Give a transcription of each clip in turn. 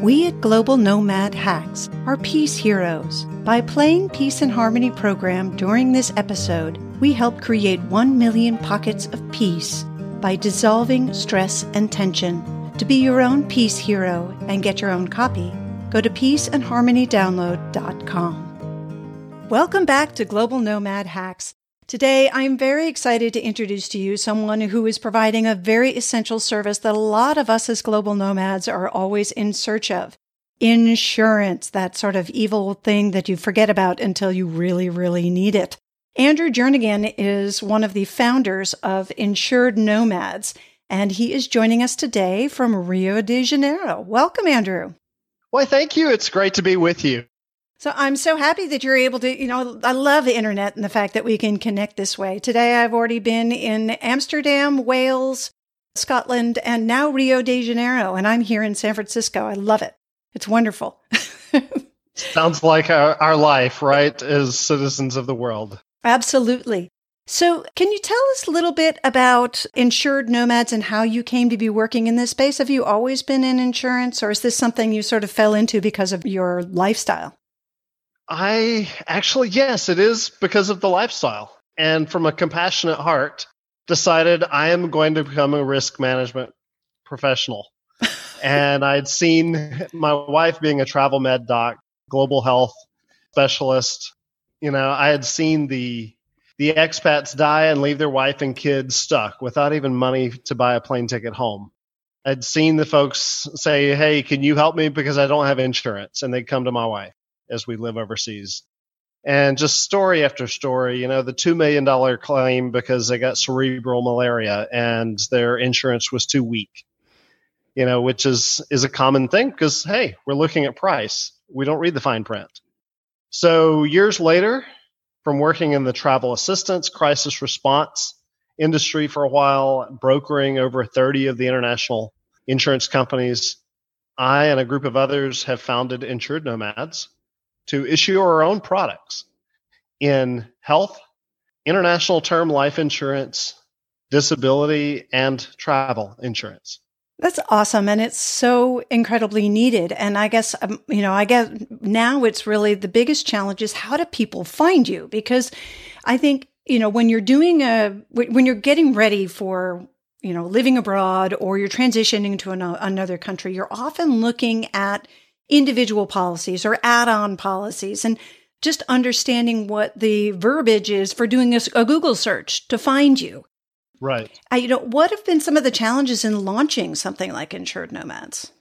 We at Global Nomad Hacks are peace heroes. By playing Peace and Harmony program during this episode, we help create 1 million pockets of peace by dissolving stress and tension. To be your own peace hero and get your own copy, go to peaceandharmonydownload.com. Welcome back to Global Nomad Hacks. Today, I'm very excited to introduce to you someone who is providing a very essential service that a lot of us as global nomads are always in search of. Insurance, that sort of evil thing that you forget about until you really, really need it. Andrew Jernigan is one of the founders of Insured Nomads, and he is joining us today from Rio de Janeiro. Welcome, Andrew. Why, thank you. It's great to be with you. So I'm so happy that you're able to, you know, I love the internet and the fact that we can connect this way. Today I've already been in Amsterdam, Wales, Scotland, and now Rio de Janeiro, and I'm here in San Francisco. I love it. It's wonderful. Sounds like our, our life, right, as citizens of the world. Absolutely. So, can you tell us a little bit about insured nomads and how you came to be working in this space? Have you always been in insurance, or is this something you sort of fell into because of your lifestyle? I actually, yes, it is because of the lifestyle. And from a compassionate heart, decided I am going to become a risk management professional. and I'd seen my wife being a travel med doc, global health specialist. You know, I had seen the the expats die and leave their wife and kids stuck without even money to buy a plane ticket home. I'd seen the folks say, "Hey, can you help me because I don't have insurance?" and they'd come to my wife as we live overseas. And just story after story, you know, the $2 million claim because they got cerebral malaria and their insurance was too weak, you know, which is, is a common thing because, hey, we're looking at price. We don't read the fine print. So years later, from working in the travel assistance crisis response industry for a while, brokering over 30 of the international insurance companies, I and a group of others have founded Insured Nomads, to issue our own products in health, international term life insurance, disability, and travel insurance. That's awesome. And it's so incredibly needed. And I guess, um, you know, I guess now it's really the biggest challenge is how do people find you? Because I think, you know, when you're doing a, when you're getting ready for, you know, living abroad or you're transitioning to an, another country, you're often looking at individual policies or add-on policies and just understanding what the verbiage is for doing a, a Google search to find you. Right. I, you know, what have been some of the challenges in launching something like Insured Nomads?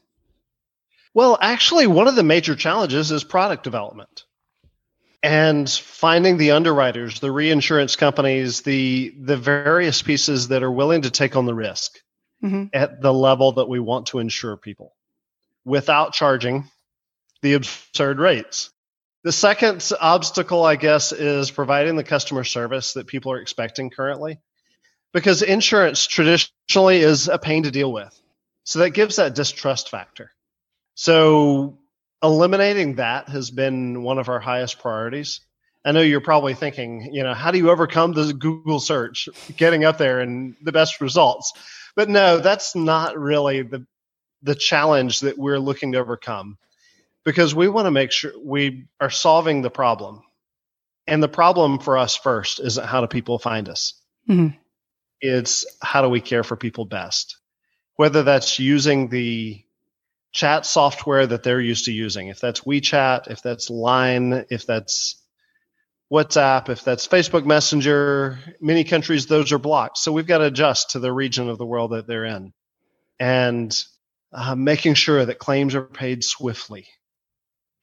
Well, actually, one of the major challenges is product development and finding the underwriters, the reinsurance companies, the the various pieces that are willing to take on the risk mm-hmm. at the level that we want to insure people without charging the absurd rates. The second obstacle, I guess, is providing the customer service that people are expecting currently, because insurance traditionally is a pain to deal with. So that gives that distrust factor. So eliminating that has been one of our highest priorities. I know you're probably thinking, you know, how do you overcome the Google search, getting up there and the best results? But no, that's not really the the challenge that we're looking to overcome because we want to make sure we are solving the problem. And the problem for us first isn't how do people find us? Mm-hmm. It's how do we care for people best? Whether that's using the chat software that they're used to using, if that's WeChat, if that's Line, if that's WhatsApp, if that's Facebook Messenger, many countries, those are blocked. So we've got to adjust to the region of the world that they're in. And uh, making sure that claims are paid swiftly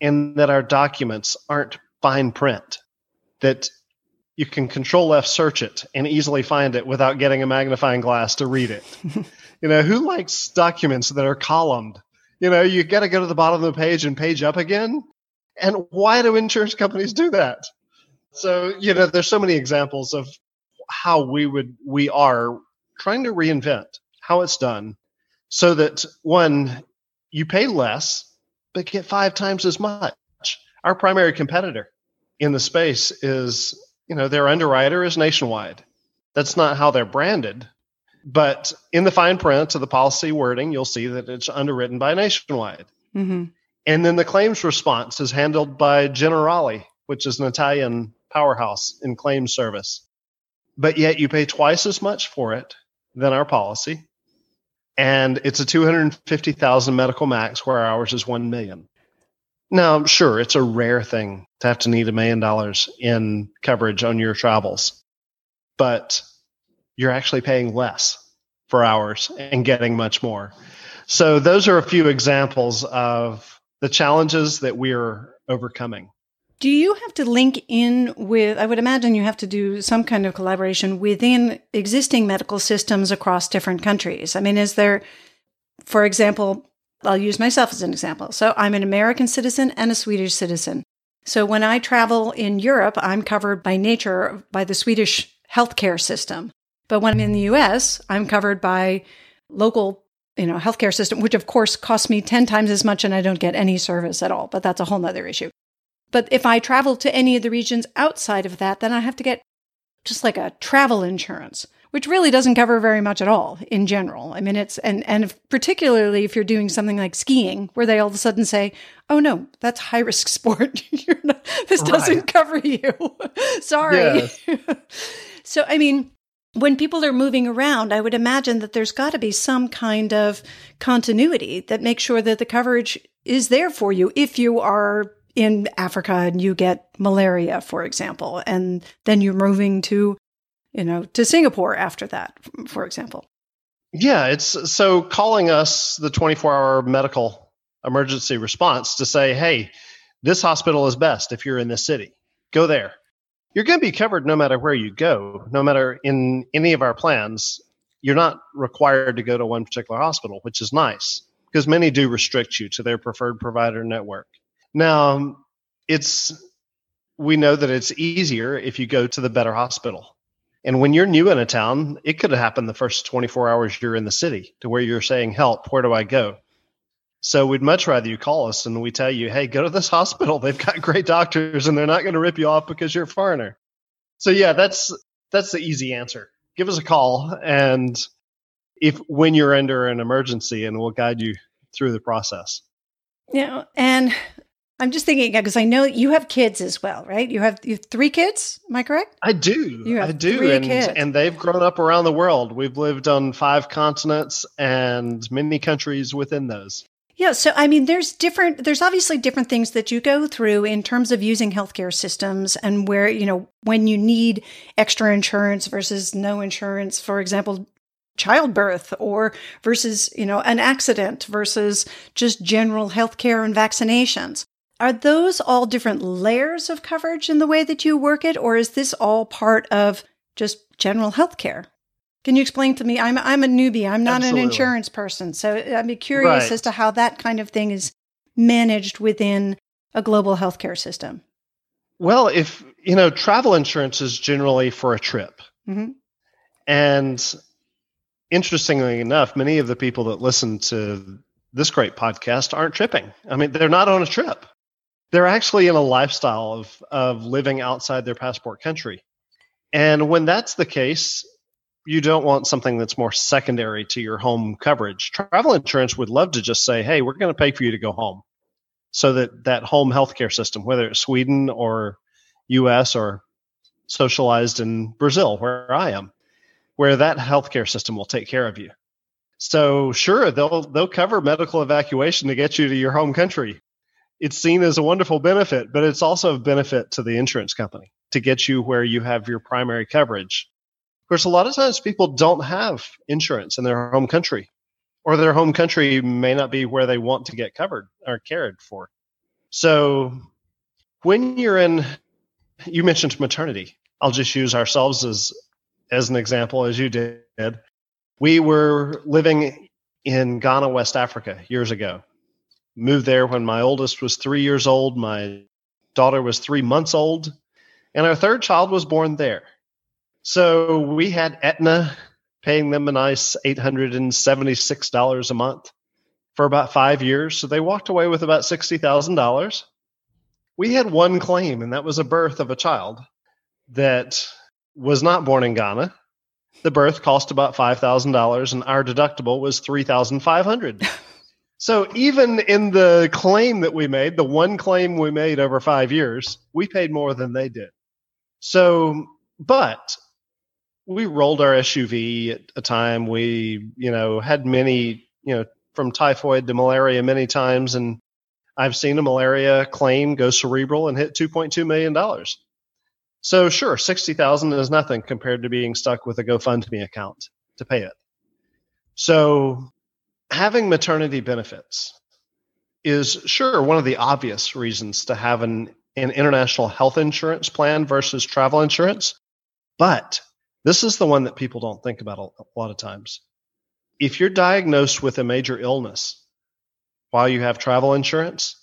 and that our documents aren't fine print, that you can control F search it and easily find it without getting a magnifying glass to read it. you know, who likes documents that are columned? You know, you got to go to the bottom of the page and page up again. And why do insurance companies do that? So, you know, there's so many examples of how we would, we are trying to reinvent how it's done so that one, you pay less but get five times as much. Our primary competitor in the space is, you know, their underwriter is nationwide. That's not how they're branded. But in the fine print of the policy wording, you'll see that it's underwritten by Nationwide. Mm-hmm. And then the claims response is handled by Generali, which is an Italian powerhouse in claims service. But yet you pay twice as much for it than our policy. And it's a 250,000 medical max where ours is 1 million. Now, sure, it's a rare thing to have to need a million dollars in coverage on your travels, but you're actually paying less for ours and getting much more. So, those are a few examples of the challenges that we're overcoming. Do you have to link in with, I would imagine you have to do some kind of collaboration within existing medical systems across different countries? I mean, is there, for example, I'll use myself as an example. So I'm an American citizen and a Swedish citizen. So when I travel in Europe, I'm covered by nature by the Swedish healthcare system. But when I'm in the US, I'm covered by local, you know, healthcare system, which of course costs me 10 times as much and I don't get any service at all. But that's a whole nother issue. But if I travel to any of the regions outside of that, then I have to get just like a travel insurance, which really doesn't cover very much at all in general. I mean, it's, and, and if, particularly if you're doing something like skiing, where they all of a sudden say, oh no, that's high risk sport. not, this doesn't cover you. Sorry. so, I mean, when people are moving around, I would imagine that there's got to be some kind of continuity that makes sure that the coverage is there for you if you are in Africa and you get malaria, for example, and then you're moving to, you know, to Singapore after that, for example. Yeah, it's so calling us the 24 hour medical emergency response to say, hey, this hospital is best if you're in this city. Go there. You're going to be covered no matter where you go, no matter in any of our plans. You're not required to go to one particular hospital, which is nice because many do restrict you to their preferred provider network. Now, it's we know that it's easier if you go to the better hospital. And when you're new in a town, it could have happened the first 24 hours you're in the city to where you're saying, Help, where do I go? So we'd much rather you call us and we tell you, Hey, go to this hospital. They've got great doctors and they're not going to rip you off because you're a foreigner. So yeah, that's that's the easy answer. Give us a call and if when you're under an emergency and we'll guide you through the process. Yeah, and I'm just thinking because I know you have kids as well, right? You have, you have three kids. Am I correct? I do. I do, and kids. and they've grown up around the world. We've lived on five continents and many countries within those. Yeah, so I mean, there's different. There's obviously different things that you go through in terms of using healthcare systems and where you know when you need extra insurance versus no insurance. For example, childbirth or versus you know an accident versus just general healthcare and vaccinations are those all different layers of coverage in the way that you work it, or is this all part of just general health care? Can you explain to me? I'm I'm a newbie. I'm not Absolutely. an insurance person, so I'd be curious right. as to how that kind of thing is managed within a global healthcare system. Well, if you know, travel insurance is generally for a trip, mm-hmm. and interestingly enough, many of the people that listen to this great podcast aren't tripping. I mean, they're not on a trip they're actually in a lifestyle of of living outside their passport country. And when that's the case, you don't want something that's more secondary to your home coverage. Travel insurance would love to just say, "Hey, we're going to pay for you to go home." So that that home healthcare system, whether it's Sweden or US or socialized in Brazil where I am, where that healthcare system will take care of you. So sure, they'll they'll cover medical evacuation to get you to your home country it's seen as a wonderful benefit, but it's also a benefit to the insurance company to get you where you have your primary coverage. Of course, a lot of times people don't have insurance in their home country, or their home country may not be where they want to get covered or cared for. So when you're in, you mentioned maternity. I'll just use ourselves as as an example, as you did. We were living in Ghana, West Africa, years ago moved there when my oldest was three years old. My daughter was three months old. And our third child was born there. So we had Aetna paying them a nice $876 a month for about five years. So they walked away with about $60,000. We had one claim, and that was a birth of a child that was not born in Ghana. The birth cost about $5,000, and our deductible was 3500 So even in the claim that we made, the one claim we made over five years, we paid more than they did. So, but we rolled our SUV at a time. We, you know, had many, you know, from typhoid to malaria many times, and I've seen a malaria claim go cerebral and hit 2.2 million dollars. So sure, 60,000 is nothing compared to being stuck with a GoFundMe account to pay it. So having maternity benefits is sure one of the obvious reasons to have an, an international health insurance plan versus travel insurance. But this is the one that people don't think about a, a lot of times. If you're diagnosed with a major illness while you have travel insurance,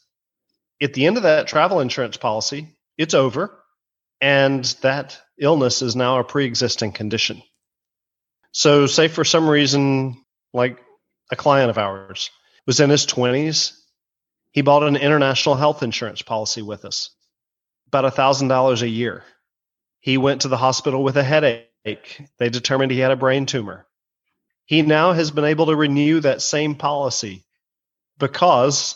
at the end of that travel insurance policy, it's over and that illness is now a pre existing condition. So, say for some reason, like a client of ours was in his 20s, he bought an international health insurance policy with us, about $1,000 a year. He went to the hospital with a headache. They determined he had a brain tumor. He now has been able to renew that same policy because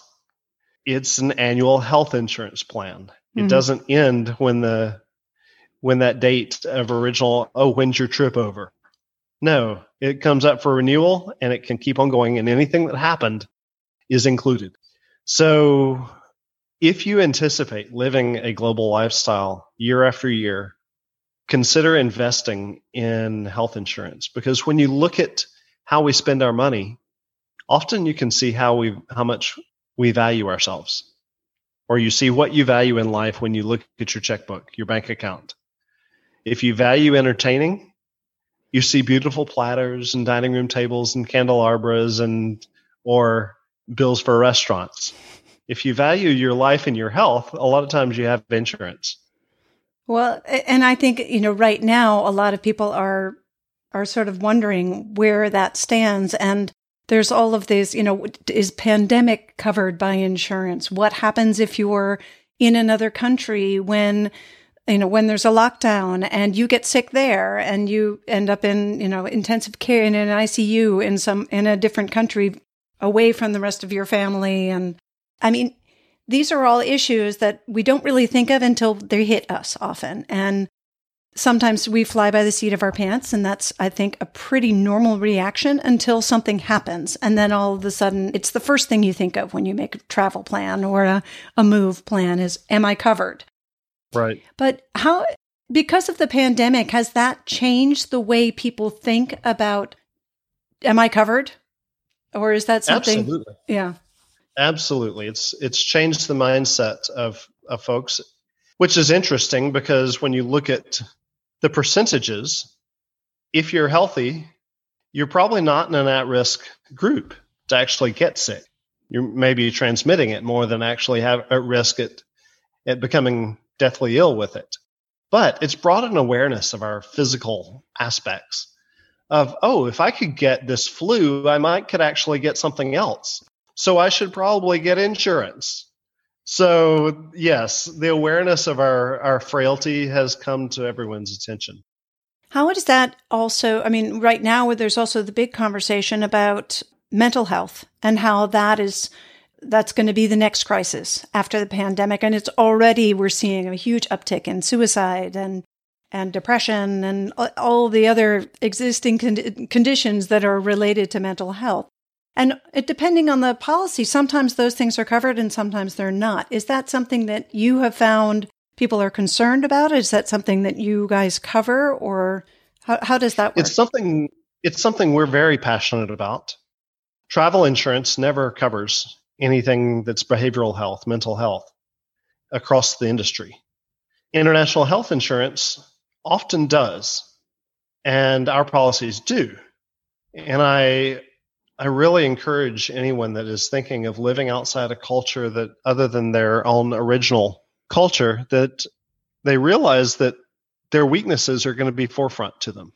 it's an annual health insurance plan. It mm-hmm. doesn't end when the when that date of original oh when's your trip over no it comes up for renewal and it can keep on going and anything that happened is included. So if you anticipate living a global lifestyle year after year consider investing in health insurance because when you look at how we spend our money often you can see how we how much we value ourselves or you see what you value in life when you look at your checkbook your bank account. If you value entertaining, you see beautiful platters and dining room tables and candelabras and or bills for restaurants. If you value your life and your health, a lot of times you have insurance. Well, and I think, you know, right now a lot of people are are sort of wondering where that stands and there's all of these, you know, is pandemic covered by insurance? What happens if you're in another country when you know, when there's a lockdown and you get sick there and you end up in, you know, intensive care in an ICU in some, in a different country away from the rest of your family. And I mean, these are all issues that we don't really think of until they hit us often. And sometimes we fly by the seat of our pants. And that's, I think, a pretty normal reaction until something happens. And then all of a sudden, it's the first thing you think of when you make a travel plan or a, a move plan is, am I covered? Right. But how, because of the pandemic, has that changed the way people think about, am I covered? Or is that something? Absolutely. Yeah. Absolutely. It's, it's changed the mindset of, of folks, which is interesting because when you look at the percentages, if you're healthy, you're probably not in an at risk group to actually get sick. You're maybe transmitting it more than actually have at risk at, at becoming deathly ill with it. But it's brought an awareness of our physical aspects of, oh, if I could get this flu, I might could actually get something else. So I should probably get insurance. So yes, the awareness of our, our frailty has come to everyone's attention. How does that also, I mean, right now there's also the big conversation about mental health and how that is that's going to be the next crisis after the pandemic. And it's already, we're seeing a huge uptick in suicide and, and depression and all the other existing con- conditions that are related to mental health. And it, depending on the policy, sometimes those things are covered and sometimes they're not. Is that something that you have found people are concerned about? Is that something that you guys cover or how, how does that work? It's something, it's something we're very passionate about. Travel insurance never covers anything that's behavioral health, mental health across the industry. International health insurance often does, and our policies do. And I I really encourage anyone that is thinking of living outside a culture that other than their own original culture that they realize that their weaknesses are going to be forefront to them.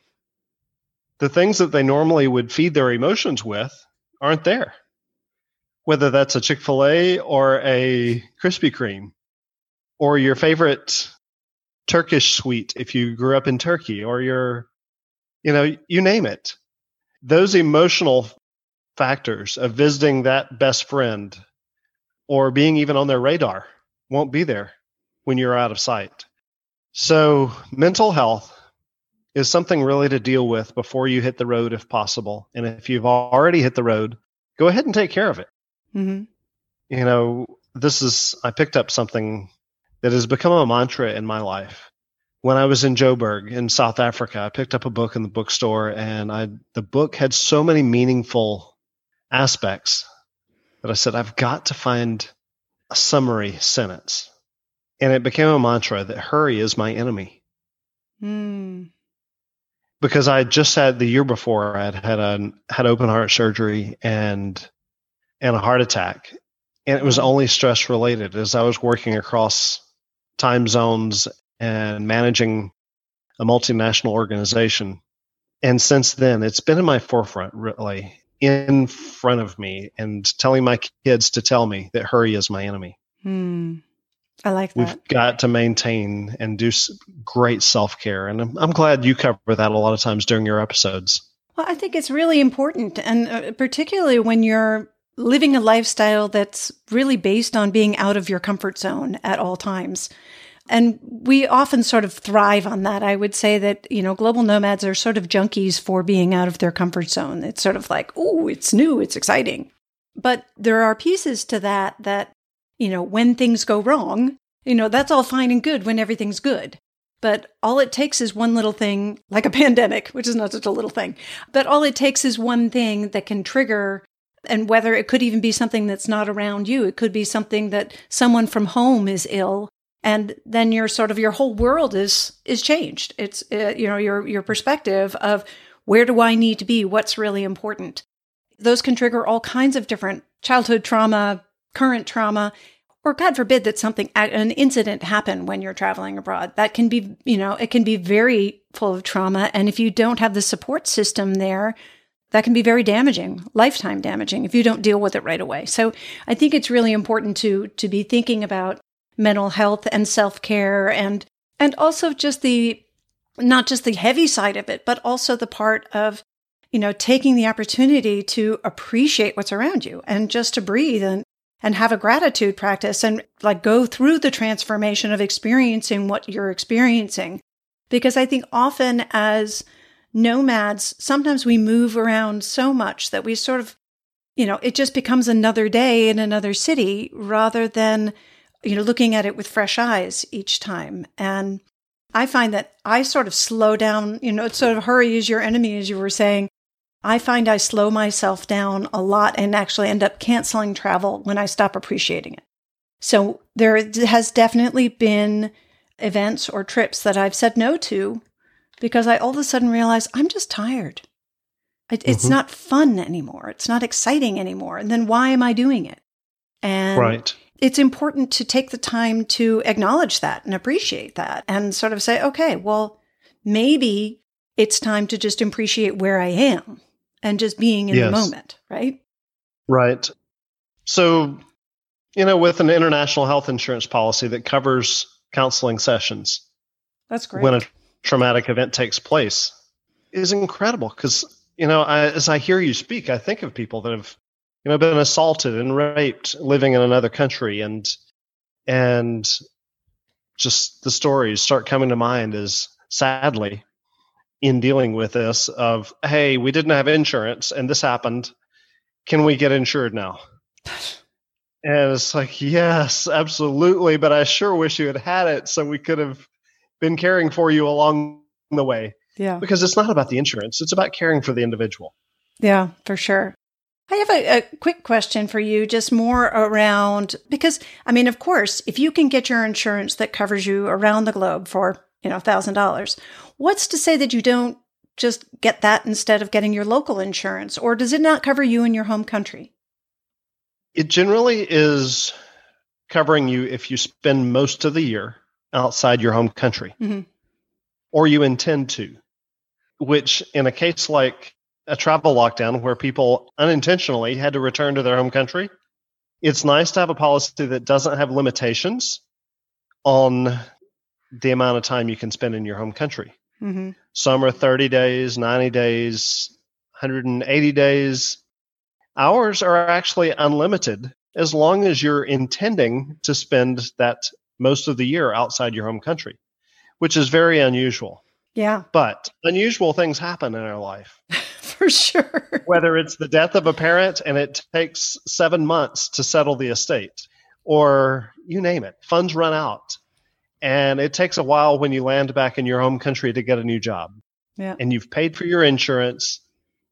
The things that they normally would feed their emotions with aren't there whether that's a Chick fil A or a Krispy Kreme, or your favorite Turkish sweet if you grew up in Turkey, or your, you know, you name it. Those emotional factors of visiting that best friend or being even on their radar won't be there when you're out of sight. So, mental health is something really to deal with before you hit the road if possible. And if you've already hit the road, go ahead and take care of it. Mm-hmm. You know, this is, I picked up something that has become a mantra in my life. When I was in Joburg in South Africa, I picked up a book in the bookstore and I, the book had so many meaningful aspects that I said, I've got to find a summary sentence. And it became a mantra that hurry is my enemy. Mm. Because I just had the year before I had had a had open heart surgery and and a heart attack. And it was only stress related as I was working across time zones and managing a multinational organization. And since then, it's been in my forefront, really, in front of me and telling my kids to tell me that hurry is my enemy. Hmm. I like that. We've got to maintain and do great self care. And I'm, I'm, glad you cover that a lot of times during your episodes. Well, I think it's really important. And uh, particularly when you're living a lifestyle that's really based on being out of your comfort zone at all times. And we often sort of thrive on that. I would say that, you know, global nomads are sort of junkies for being out of their comfort zone. It's sort of like, oh, it's new, it's exciting. But there are pieces to that that, you know, when things go wrong, you know, that's all fine and good when everything's good. But all it takes is one little thing, like a pandemic, which is not such a little thing. But all it takes is one thing that can trigger and whether it could even be something that's not around you. It could be something that someone from home is ill and then your sort of your whole world is is changed. It's uh, you know your your perspective of where do i need to be? What's really important? Those can trigger all kinds of different childhood trauma current trauma or god forbid that something an incident happen when you're traveling abroad. That can be you know it can be very full of trauma and if you don't have the support system there that can be very damaging lifetime damaging if you don't deal with it right away. So i think it's really important to to be thinking about mental health and self-care and and also just the not just the heavy side of it but also the part of you know taking the opportunity to appreciate what's around you and just to breathe and and have a gratitude practice and like go through the transformation of experiencing what you're experiencing. Because i think often as nomads sometimes we move around so much that we sort of you know it just becomes another day in another city rather than you know, looking at it with fresh eyes each time. And I find that I sort of slow down, you know, it's sort of hurry is your enemy, as you were saying. I find I slow myself down a lot and actually end up canceling travel when I stop appreciating it. So there has definitely been events or trips that I've said no to because I all of a sudden realize I'm just tired. It, mm-hmm. It's not fun anymore. It's not exciting anymore. And then why am I doing it? And right it's important to take the time to acknowledge that and appreciate that and sort of say, okay, well, maybe it's time to just appreciate where I am and just being in yes. the moment, right? Right. So, you know, with an international health insurance policy that covers counseling sessions, that's great. When a traumatic event takes place, is incredible. Because you know, I, as I hear you speak, I think of people that have you know been assaulted and raped living in another country and and just the stories start coming to mind as sadly in dealing with this of hey we didn't have insurance and this happened. Can we get insured now? And it's like yes absolutely but i sure wish you had had it so we could have been caring for you along the way yeah because it's not about the insurance it's about caring for the individual yeah for sure I have a, a, quick question for you, just more around because, I mean, of course, if you can get your insurance that covers you around the globe for, you know, thousand dollars, what's to say that you don't just get that instead of getting your local insurance? Or does it not cover you in your home country? It generally is covering you if you spend most of the year outside your home country mm-hmm. or you intend to, which in a case like a travel lockdown where people unintentionally had to return to their home country. It's nice to have a policy that doesn't have limitations on the amount of time you can spend in your home country. Mm-hmm. Some are 30 days, 90 days, 180 days. Ours are actually unlimited as long as you're intending to spend that most of the year outside your home country, which is very unusual. Yeah. But unusual things happen in our life. For sure. Whether it's the death of a parent and it takes seven months to settle the estate, or you name it, funds run out. And it takes a while when you land back in your home country to get a new job. Yeah. And you've paid for your insurance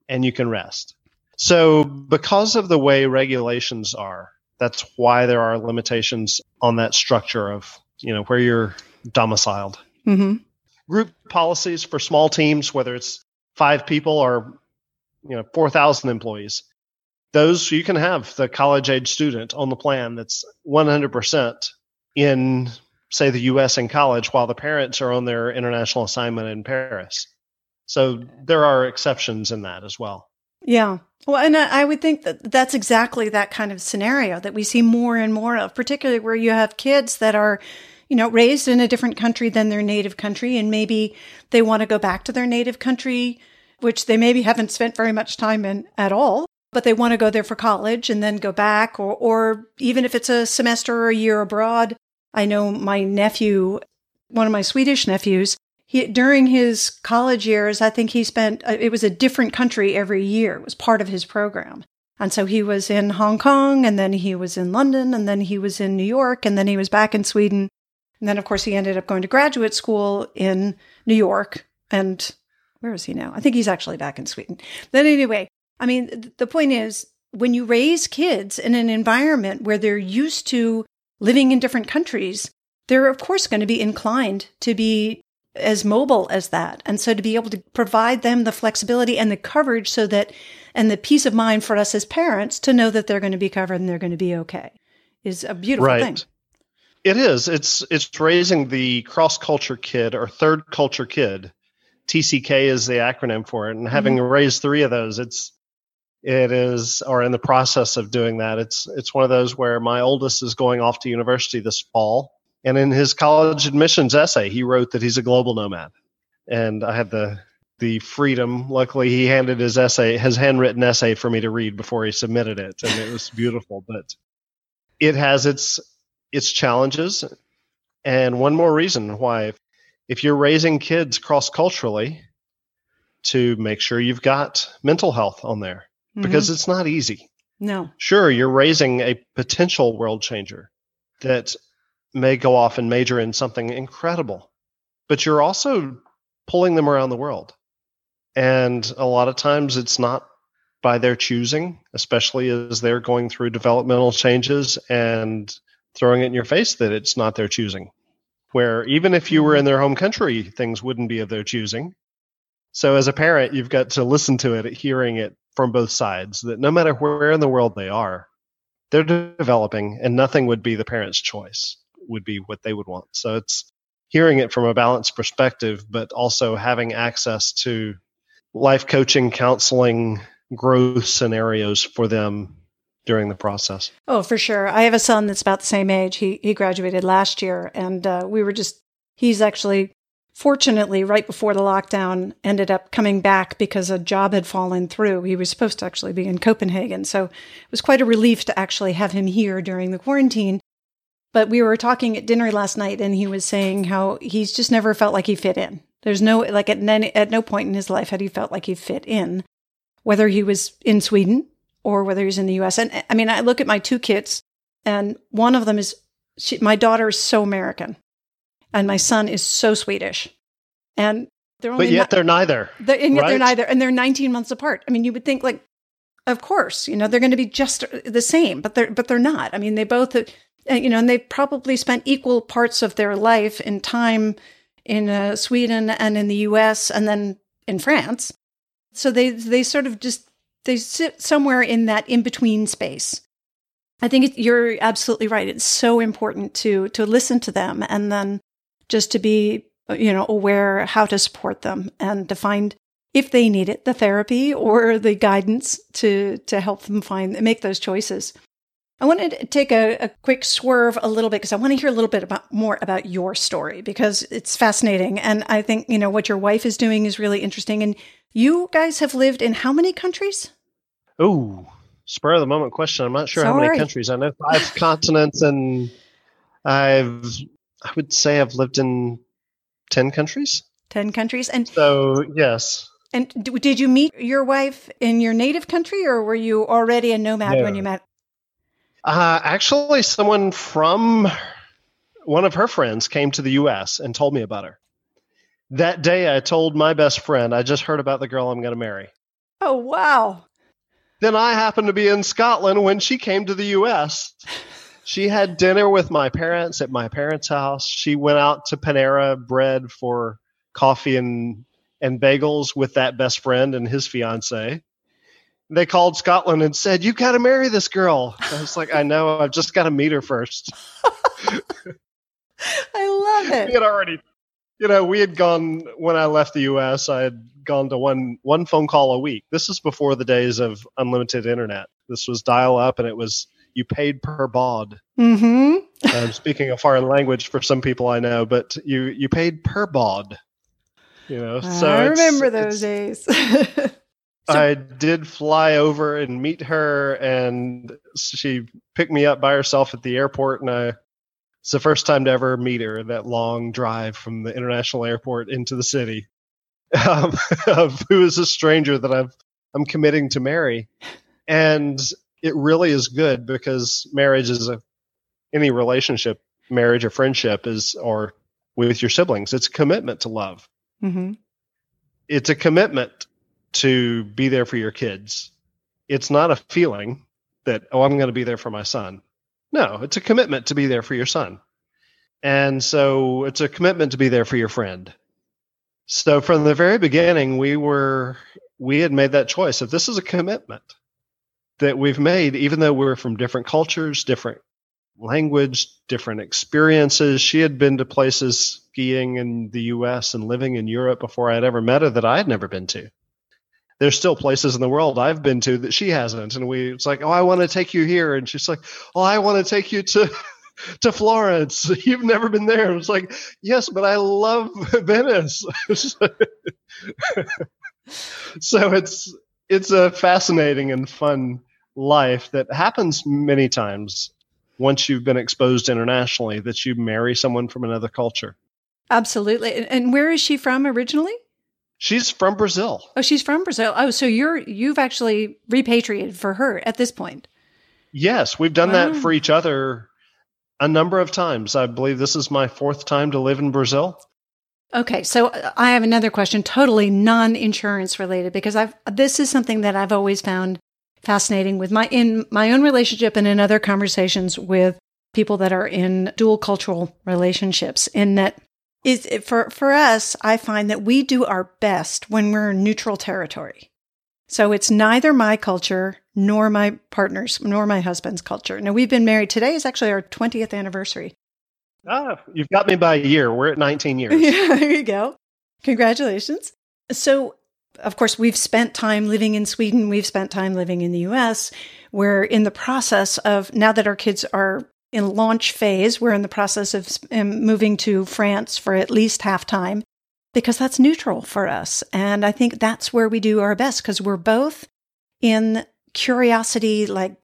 and you can rest. So, because of the way regulations are, that's why there are limitations on that structure of, you know, where you're domiciled. Mm-hmm. Group policies for small teams, whether it's five people or, you know, 4,000 employees, those you can have the college age student on the plan that's 100% in, say, the US and college while the parents are on their international assignment in Paris. So there are exceptions in that as well. Yeah. Well, and I would think that that's exactly that kind of scenario that we see more and more of, particularly where you have kids that are, you know, raised in a different country than their native country, and maybe they want to go back to their native country, which they maybe haven't spent very much time in at all, but they want to go there for college and then go back, or, or even if it's a semester or a year abroad. I know my nephew, one of my Swedish nephews, he, during his college years, I think he spent, uh, it was a different country every year. It was part of his program. And so he was in Hong Kong and then he was in London and then he was in New York and then he was back in Sweden. And then, of course, he ended up going to graduate school in New York. And where is he now? I think he's actually back in Sweden. Then, anyway, I mean, the point is when you raise kids in an environment where they're used to living in different countries, they're, of course, going to be inclined to be as mobile as that. And so to be able to provide them the flexibility and the coverage so that, and the peace of mind for us as parents to know that they're going to be covered and they're going to be okay is a beautiful right. thing. It is. It's it's raising the cross culture kid or third culture kid. TCK is the acronym for it, and having mm-hmm. raised three of those, it's it is or in the process of doing that. It's it's one of those where my oldest is going off to university this fall, and in his college admissions essay, he wrote that he's a global nomad. And I had the the freedom. Luckily, he handed his essay, his handwritten essay, for me to read before he submitted it, and it was beautiful. But it has its its challenges, and one more reason why, if you're raising kids cross culturally, to make sure you've got mental health on there mm-hmm. because it's not easy. No. Sure, you're raising a potential world changer that may go off and major in something incredible, but you're also pulling them around the world. And a lot of times it's not by their choosing, especially as they're going through developmental changes and throwing it in your face that it's not their choosing. Where even if you were mm-hmm. in their home country, things wouldn't be of their choosing. So as a parent, you've got to listen to it, hearing it from both sides, that no matter where in the world they are, they're developing and nothing would be the parent's choice would be what they would want. So it's hearing it from a balanced perspective, but also having access to life coaching, counseling, growth scenarios for them during the process. Oh, for sure. I have a son that's about the same age. He he graduated last year, and uh, we were just he's actually fortunately right before the lockdown ended up coming back because a job had fallen through. He was supposed to actually be in Copenhagen, so it was quite a relief to actually have him here during the quarantine. But we were talking at dinner last night and he was saying how he's just never felt like he fit in. There's no, like at, any, at no point in his life had he felt like he fit in, whether he was in Sweden or whether he was in the US. And I mean, I look at my two kids and one of them is, she, my daughter is so American and my son is so Swedish. And they're only But yet they're neither. They're, and yet right? they're neither. And they're 19 months apart. I mean, you would think like, of course, you know, they're going to be just the same, but they're, but they're not. I mean, they both, you know, and they probably spent equal parts of their life in time in uh, Sweden and in the U.S. and then in France. So they they sort of just they sit somewhere in that in between space. I think it, you're absolutely right. It's so important to to listen to them and then just to be you know aware how to support them and to find if they need it the therapy or the guidance to to help them find make those choices. I wanted to take a, a quick swerve a little bit because I want to hear a little bit about more about your story because it's fascinating. And I think, you know, what your wife is doing is really interesting. And you guys have lived in how many countries? Oh, spur of the moment question. I'm not sure Sorry. how many countries. I know five continents, and I've I would say I've lived in ten countries. 10 countries. And So yes, and did you meet your wife in your native country or were you already a nomad No. when you met? Uh, actually, someone from one of her friends came to the U.S. and told me about her. That day, I told my best friend, I just heard about the girl I'm going to marry. Oh, wow. Then I happened to be in Scotland when she came to the U.S. She had dinner with my parents at my parents' house. She went out to Panera Bread for coffee and and bagels with that best friend and his fiance. They called Scotland and said, "You got to marry this girl." I was like, "I know. I've just got to meet her first. I love it. We had already, you know, we had gone when I left the U.S. I had gone to one one phone call a week. This is before the days of unlimited internet. This was dial up, and it was you paid per baud. Mm-hmm. I'm speaking a foreign language for some people I know, but you you paid per baud. You know, so I remember those days. So- I did fly over and meet her, and she picked me up by herself at the airport, and I. It's the first time to ever meet her. That long drive from the international airport into the city, um, of who is a stranger that I've I'm committing to marry, and it really is good because marriage is a any relationship, marriage or friendship is or with your siblings. It's a commitment to love hmm it's a commitment to be there for your kids. It's not a feeling that, oh, I'm going to be there for my son. No, it's a commitment to be there for your son. And so it's a commitment to be there for your friend. So from the very beginning, we were, we had made that choice. If this is a commitment that we've made, even though we're from different cultures, different language, different experiences. She had been to places skiing in the US and living in Europe before I had ever met her that I had never been to. There's still places in the world I've been to that she hasn't. And we it's like, oh, I want to take you here. And she's like, oh, I want to take you to to Florence. You've never been there. It's like, yes, but I love Venice. so it's it's a fascinating and fun life that happens many times once you've been exposed internationally that you marry someone from another culture. Absolutely. And- And where is she from originally? She's from Brazil. Oh, she's from Brazil. Oh, so you're you've actually repatriated for her at this point. Yes, we've done Wow. that for each other a number of times. I believe this is my fourth time to live in Brazil. Okay, so uh, I have another question, totally non-insurance related, because I've this is something that I've always found fascinating with my in my own relationship and in other conversations with people that are in dual cultural relationships. In that is for for us, I find that we do our best when we're in neutral territory. So it's neither my culture nor my partner's nor my husband's culture. Now we've been married. Today is actually our twentieth anniversary. Ah, you've got me by a year. We're at 19 years. Yeah, there you go. Congratulations. So, of course, we've spent time living in Sweden. We've spent time living in the US. We're in the process of, now that our kids are in launch phase, we're in the process of um, moving to France for at least half time because that's neutral for us. And I think that's where we do our best because we're both in curiosity, like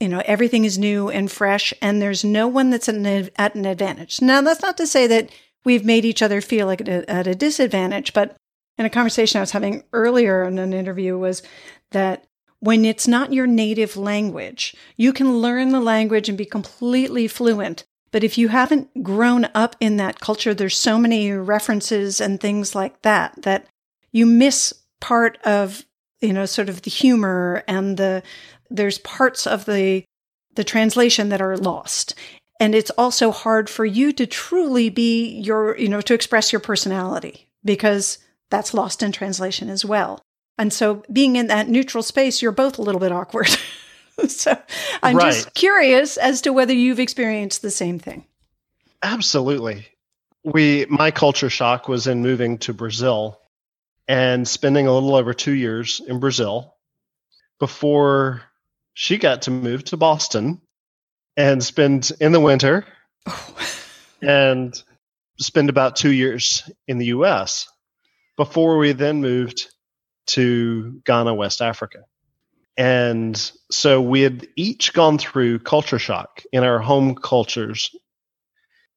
you know everything is new and fresh and there's no one that's at an, at an advantage now that's not to say that we've made each other feel like a, at a disadvantage but in a conversation i was having earlier in an interview was that when it's not your native language. You can learn the language and be completely fluent but if you haven't grown up in that culture there's so many references and things like that that you miss part of you know sort of the humor and the there's parts of the the translation that are lost. And it's also hard for you to truly be your you know to express your personality because that's lost in translation as well and so being in that neutral space you're both a little bit awkward. So i'm just curious as to whether you've experienced the same thing. Absolutely. We my culture shock was in moving to Brazil and spending a little over 2 years in Brazil before she got to move to Boston and spend in the winter oh. and spend about 2 years in the US before we then moved to Ghana, West Africa. And so we had each gone through culture shock in our home cultures.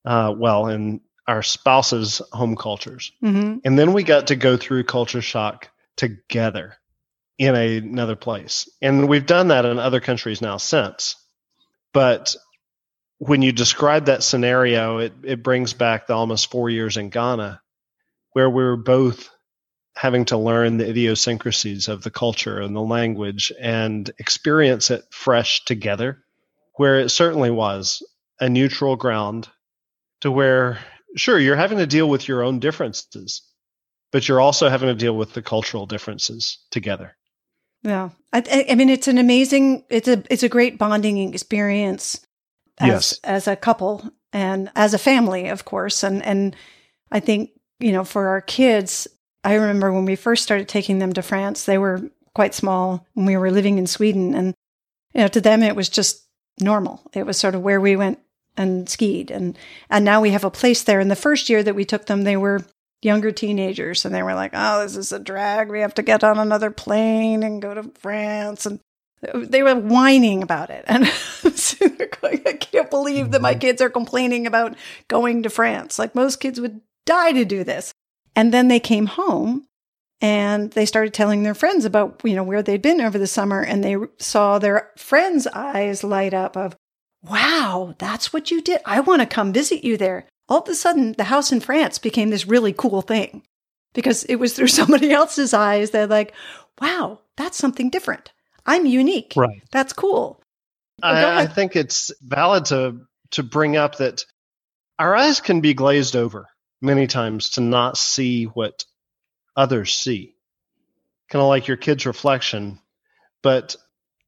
Uh, well, in our spouses' home cultures. Mm-hmm. And then we got to go through culture shock together in a, another place. And we've done that in other countries now since. But when you describe that scenario, it, it brings back the almost four years in Ghana where we were both having to learn the idiosyncrasies of the culture and the language and experience it fresh together, where it certainly was a neutral ground to where, sure, you're having to deal with your own differences, but you're also having to deal with the cultural differences together. Yeah. I, I mean, it's an amazing, it's a, it's a great bonding experience as, yes. as a couple and as a family, of course. And, and I think, you know, for our kids, I remember when we first started taking them to France, they were quite small when we were living in Sweden. And, you know, to them, it was just normal. It was sort of where we went and skied. And, and now we have a place there. And the first year that we took them, they were younger teenagers and they were like, oh, this is a drag. We have to get on another plane and go to France. And they were whining about it. And so going, I can't believe that my mm-hmm. kids are complaining about going to France. Like most kids would die to do this. And then they came home and they started telling their friends about, you know, where they'd been over the summer and they saw their friends' eyes light up of, wow, that's what you did. I want to come visit you there. All of a sudden, the house in France became this really cool thing because it was through somebody else's eyes. They're like, wow, that's something different. I'm unique. Right. That's cool. I, I think it's valid to to bring up that our eyes can be glazed over many times to not see what others see. Kind of like your kid's reflection. But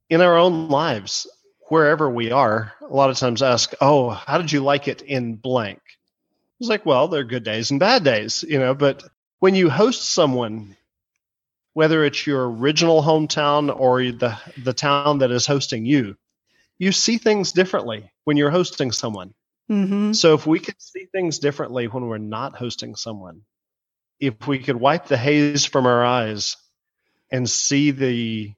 in our own lives, wherever we are, a lot of times ask, Oh, how did you like it in blank? It's like, well, there are good days and bad days, you know, but when you host someone, whether it's your original hometown or the, the town that is hosting you, you see things differently when you're hosting someone. Mm-hmm. So if we could see things differently when we're not hosting someone, if we could wipe the haze from our eyes and see the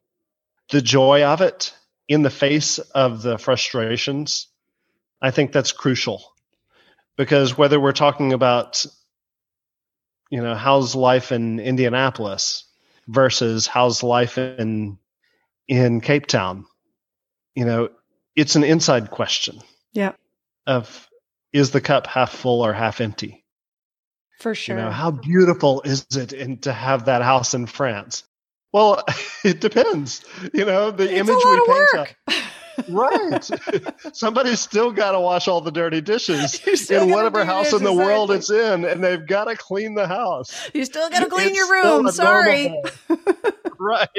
the joy of it in the face of the frustrations, I think that's crucial. Because whether we're talking about you know, how's life in Indianapolis versus how's life in in Cape Town, you know, it's an inside question. Yeah of is the cup half full or half empty? For sure. You know, how beautiful is it in, to have that house in France? Well, it depends. You know, the it's image we paint. right. Somebody's still got to wash all the dirty dishes in whatever house in the exactly. world it's in, and they've got to clean the house. You still got to clean it's your room. Sorry. right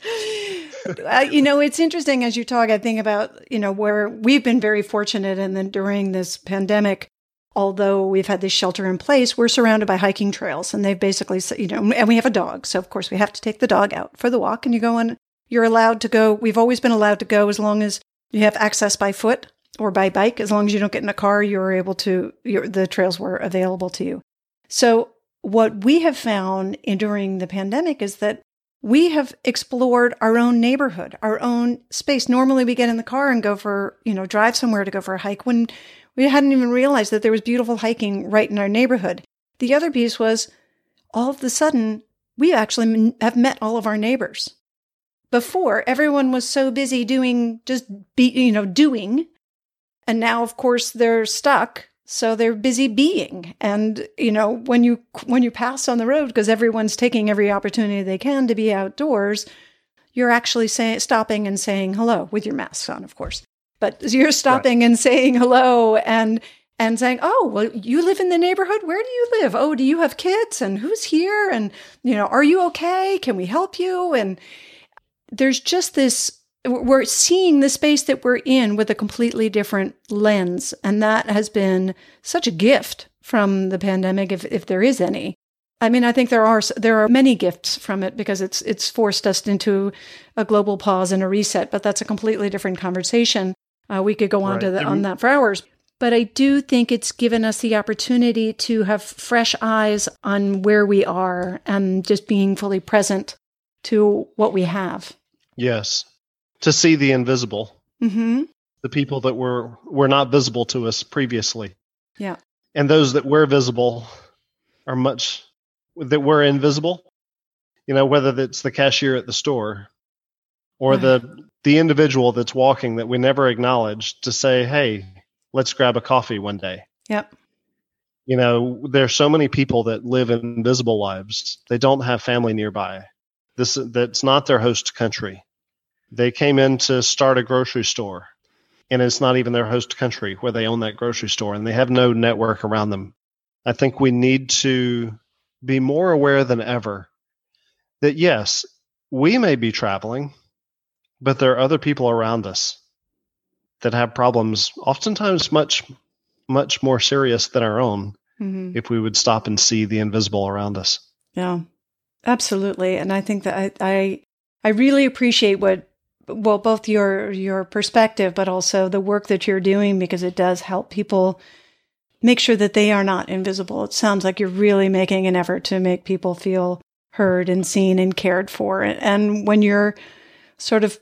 uh, you know, it's interesting as you talk, I think about, you know, where we've been very fortunate and then during this pandemic, although we've had this shelter in place, we're surrounded by hiking trails and they've basically, you know, and we have a dog. So of course we have to take the dog out for the walk and you go on. you're allowed to go. We've always been allowed to go as long as you have access by foot or by bike. As long as you don't get in a car, you're able to, the trails were available to you. So what we have found during the pandemic is that we have explored our own neighborhood, our own space. Normally we get in the car and go for, you know, drive somewhere to go for a hike when we hadn't even realized that there was beautiful hiking right in our neighborhood. The other piece was all of a sudden we actually have met all of our neighbors. Before everyone was so busy doing just be, you know, doing. And now of course they're stuck so they're busy being. And you know when you when you pass on the road because everyone's taking every opportunity they can to be outdoors you're actually say, stopping and saying hello with your mask on of course. But you're stopping right. and saying hello and and saying oh well you live in the neighborhood? Where do you live? Oh do you have kids? And who's here? And you know are you okay? Can we help you? And there's just this we're seeing the space that we're in with a completely different lens. And that has been such a gift from the pandemic, if, if there is any. I mean, I think there are there are many gifts from it because it's it's forced us into a global pause and a reset. But that's a completely different conversation. Uh, we could go on right. to the, on that for hours. But I do think it's given us the opportunity to have fresh eyes on where we are and just being fully present to what we have. Yes. To see the invisible. Mm-hmm. The people that were were not visible to us previously. Yeah. And those that were visible are much that were invisible. You know, whether it's the cashier at the store or Right. the the individual that's walking that we never acknowledged to say, "Hey, let's grab a coffee one day." Yep. You know, there's so many people that live invisible lives. They don't have family nearby. This that's not their host country. They came in to start a grocery store, and it's not even their host country where they own that grocery store, and they have no network around them. I think we need to be more aware than ever that yes, we may be traveling, but there are other people around us that have problems, oftentimes much, much more serious than our own Mm-hmm. if we would stop and see the invisible around us. Yeah, absolutely. And I think that I, I, I really appreciate what, well, both your, your perspective, but also the work that you're doing because it does help people make sure that they are not invisible. It sounds like you're really making an effort to make people feel heard and seen and cared for. And when you're sort of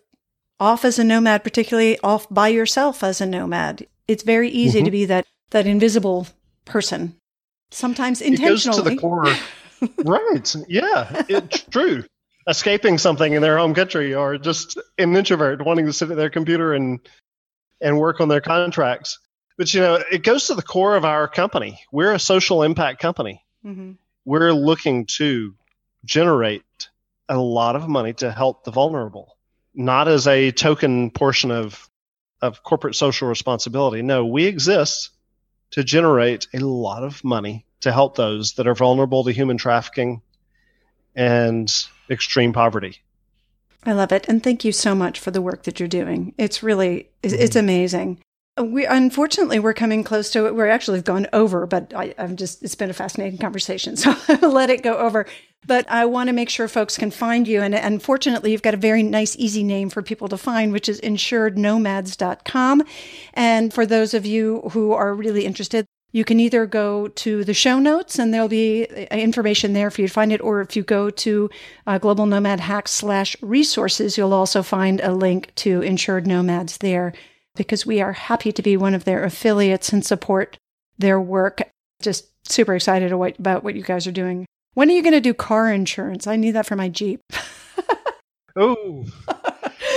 off as a nomad, particularly off by yourself as a nomad, it's very easy Mhm. to be that, that invisible person. Sometimes intentionally It goes to the core. right. Yeah, it's true. Escaping something in their home country or just an introvert wanting to sit at their computer and and work on their contracts. But you know, it goes to the core of our company. We're a social impact company. hmm We're looking to generate a lot of money to help the vulnerable, not as a token portion of of corporate social responsibility. No, we exist to generate a lot of money to help those that are vulnerable to human trafficking and extreme poverty. I love it, and thank you so much for the work that you're doing. It's really it's, mm-hmm. it's amazing. We unfortunately we're coming close to it. We're actually gone over, but I, I'm just it's been a fascinating conversation, so I'll let it go over. But I want to make sure folks can find you, and unfortunately, you've got a very nice, easy name for people to find, which is insurednomads.com. And for those of you who are really interested, you can either go to the show notes and there'll be uh, information there for you to find it, or if you go to uh, Global Nomad Hacks slash resources, you'll also find a link to Insured Nomads there because we are happy to be one of their affiliates and support their work. Just super excited about what you guys are doing. When are you going to do car insurance? I need that for my Jeep. Oh,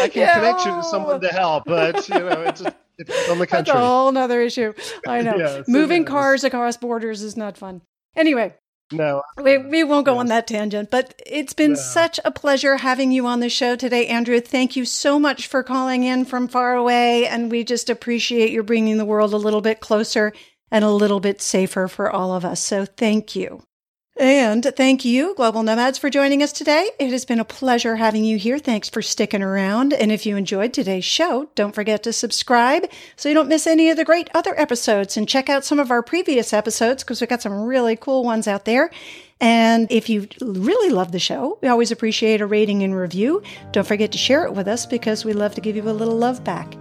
I can Yeah. connect you to someone to help, but you know, it's a, it's on the That's country. a whole other issue. I know. Yes, Moving cars across borders is not fun. Anyway, No, We, we won't go on that tangent, but it's been No. such a pleasure having you on the show today, Andrew. Thank you so much for calling in from far away. And we just appreciate you bringing the world a little bit closer and a little bit safer for all of us. So thank you. And thank you, Global Nomads, for joining us today. It has been a pleasure having you here. Thanks for sticking around. And if you enjoyed today's show, don't forget to subscribe so you don't miss any of the great other episodes and check out some of our previous episodes because we've got some really cool ones out there. And if you really love the show, we always appreciate a rating and review. Don't forget to share it with us because we love to give you a little love back.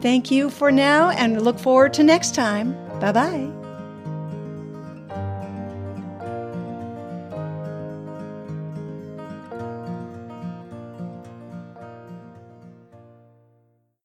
Thank you for now and look forward to next time. Bye bye.